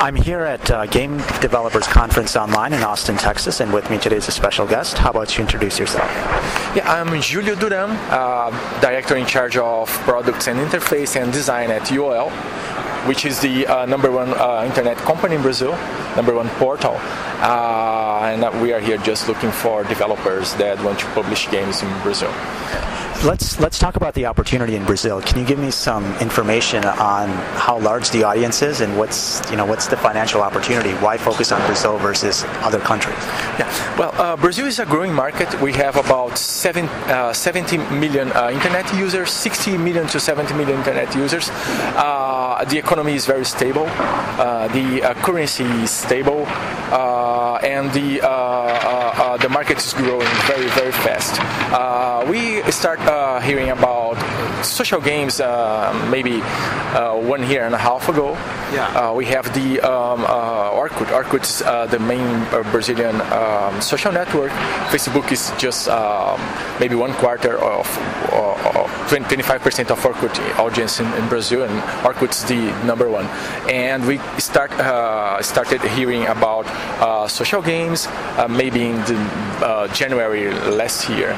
I'm here at uh, Game Developers Conference Online in Austin, Texas, and with me today is a special guest. How about you introduce yourself? Yeah, I'm Julio Duran, uh, director in charge of products and interface and design at UOL, which is the uh, number one uh, internet company in Brazil, number one portal. Uh, and we are here just looking for developers that want to publish games in Brazil. Let's let's talk about the opportunity in Brazil. Can you give me some information on how large the audience is and what's you know what's the financial opportunity? Why focus on Brazil versus other countries? Yeah, well, uh, Brazil is a growing market. We have about seven, uh, 70 million uh, internet users, 60 million to 70 million internet users. Uh, the economy is very stable. Uh, the uh, currency is stable, and the the market is growing very very fast. we start uh, hearing about social games uh, maybe uh, one year and a half ago. Yeah. Uh, we have the um, uh, Orkut. Orkut is uh, the main Brazilian um, social network. Facebook is just um, maybe one quarter of 25% of Orkut audience in, in, Brazil, and Orkut is the number one. And we start started hearing about social games maybe in the, January last year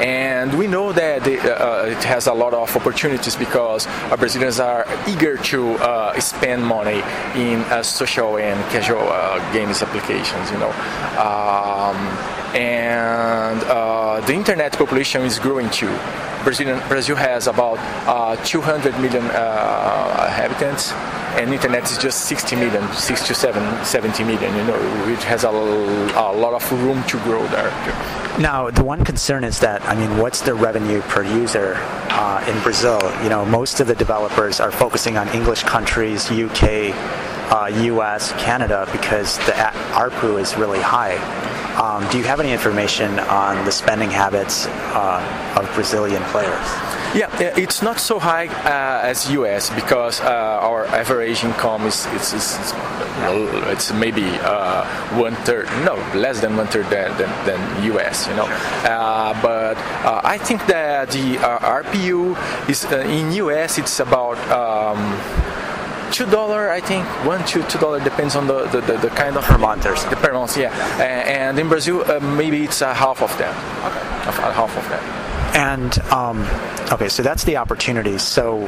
and we know that uh, it has a lot of opportunities because uh, Brazilians are eager to uh, spend money in uh, social and casual uh, games applications, you know. Um, and uh, the internet population is growing too. Brazil has about 200 million inhabitants and internet is just 60 million, 67, 70 million. You know, it has a, a lot of room to grow there. Now, the one concern is that I mean, what's the revenue per user uh, in Brazil? You know, most of the developers are focusing on English countries, UK, uh, US, Canada, because the ARPU is really high. Um, do you have any information on the spending habits uh, of Brazilian players? Yeah, it's not so high uh, as US because uh, our average income is it's, it's, it's maybe uh, one third, no, less than one third than, than, than US, you know. Uh, but uh, I think that the uh, ARPU is in US it's about. Um, two dollar I think one to two dollar depends on the, the, the, the, kind of per month or the per month yeah. and in Brazil maybe it's a half of that. Okay. half of that. And um, okay, so that's the opportunity. So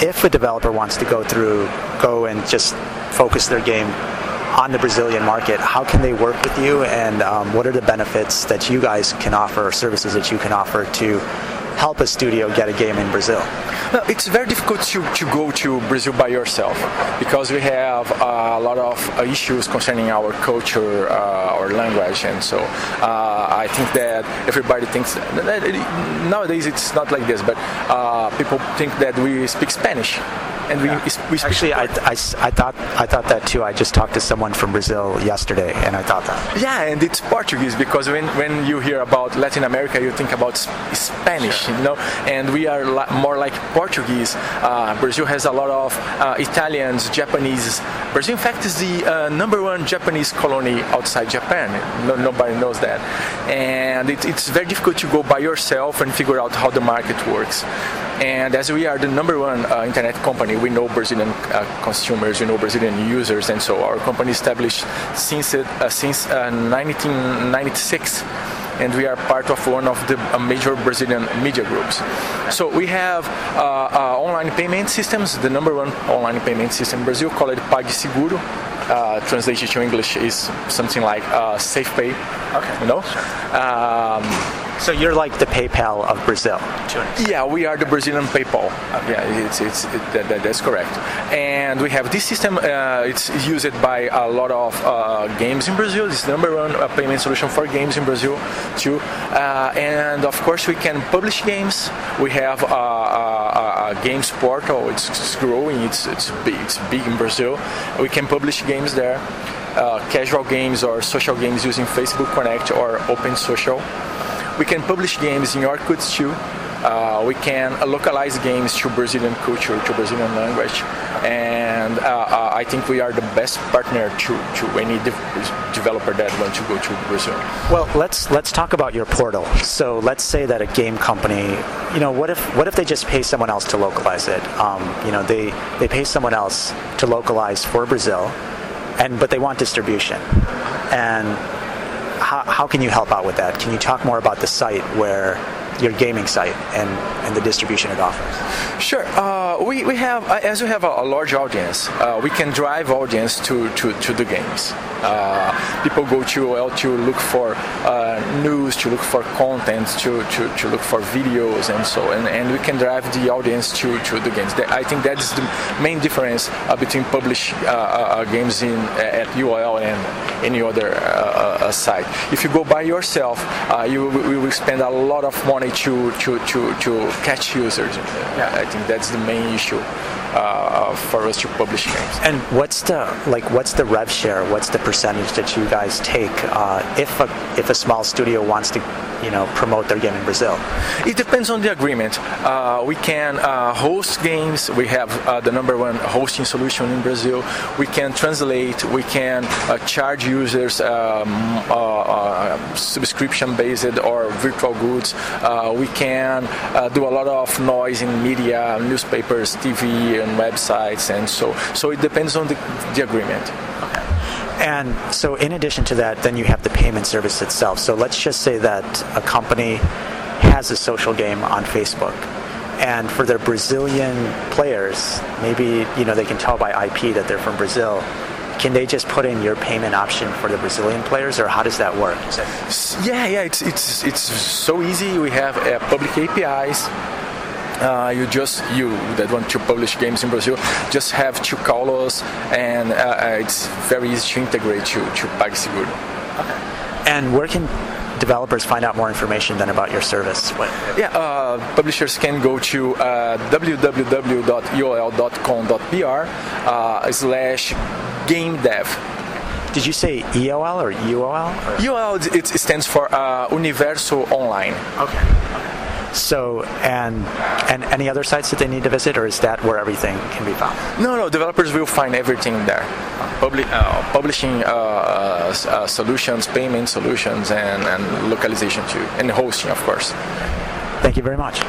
if a developer wants to go through, go and just focus their game on the Brazilian market, how can they work with you, and um, what are the benefits that you guys can offer, or services that you can offer to help a studio get a game in Brazil? it's very difficult to, to go to Brazil by yourself because we have a lot of uh, issues concerning our culture, uh, our language, and so uh, I think that everybody thinks that, nowadays it's not like this, but uh, people think that we speak Spanish and we, yeah. we actually I, I, I, thought I thought that too. I just talked to someone from Brazil yesterday, and I thought that. Yeah, and it's Portuguese because when, when you hear about Latin America, you think about Spanish, sure. you know, and we are la- more like Portuguese. Uh, Brazil has a lot of uh, Italians, Japanese. Brazil, in fact, is the uh, number one Japanese colony outside Japan. No, nobody knows that, and it, it's very difficult to go by yourself and figure out how the market works. And as we are the number one uh, internet company, we know Brazilian uh, consumers, we know Brazilian users, and so our company established since uh, since 1996 uh, and we are part of one of the uh, major Brazilian media groups. So we have uh, uh, online payment systems. The number one online payment system in Brazil called PagSeguro. Uh, translated to English is something like uh, SafePay. Okay. You know. Um, so you're like the PayPal of Brazil. Yeah, we are the Brazilian PayPal. Okay. Yeah, it's, it's it, that, that's correct. And we have this system. Uh, it's used by a lot of uh, games in Brazil. It's the number one uh, payment solution for games in Brazil too. Uh, and of course, we can publish games. We have a, a, a games portal. It's, it's growing. It's it's big. It's big in Brazil. We can publish games there. Uh, casual games or social games using Facebook Connect or Open Social. We can publish games in Orkut too. Uh, we can localize games to Brazilian culture, to Brazilian language. And uh, uh I I think we are the best partner to, to any de- developer that wants to go to Brazil. Well, let's let's talk about your portal. So let's say that a game company, you know, what if what if they just pay someone else to localize it? Um, you know, they they pay someone else to localize for Brazil, and but they want distribution, and how, how can you help out with that? Can you talk more about the site where your gaming site and, and the distribution it offers? Sure. Uh, we, we have, uh, as we have a, a large audience, uh, we can drive audience to, to, to the games. Uh, people go to well to look for uh, news, to look for content, to, to, to look for videos and so and, and we can drive the audience to, to the games. I think that is the main difference between publish games in at UOL and any other Uh, site. If you go by yourself, uh, you, you will spend a lot of money to, to, to, to catch users. Yeah. I think that's the main issue uh, for us to publish games. And what's the like? What's the rev share? What's the percentage that you guys take uh, if a if a small studio wants to you know promote their game in Brazil? It depends on the agreement. Uh, we can uh, host games. We have uh, the number one hosting solution in Brazil. We can translate. We can uh, charge users um, subscription based or virtual goods. we can do a lot of noise in media, newspapers, TV, and websites, and so so it depends on the, the agreement. And so, in addition to that, then you have the payment service itself. So, let's just say that a company has a social game on Facebook, and for their Brazilian players, maybe you know they can tell by IP that they're from Brazil. Can they just put in your payment option for the Brazilian players, or how does that work? Yeah, yeah, it's it's it's so easy. We have uh, public APIs uh, you just you that want to publish games in Brazil just have to call us, and uh, uh it's very easy to integrate to to PagSeguro. Okay. And where can developers find out more information than about your service? What? Yeah, uh, publishers can go to uh, www.uol.com.br uh, slash game dev. Did you say EOL or UOL? Or? UOL it stands for uh, Universo Online. Okay. So, and and any other sites that they need to visit, or is that where everything can be found? No, no. Developers will find everything there. Publi- uh, publishing uh, uh, solutions, payment solutions, and, and localization too, and hosting, of course. Thank you very much.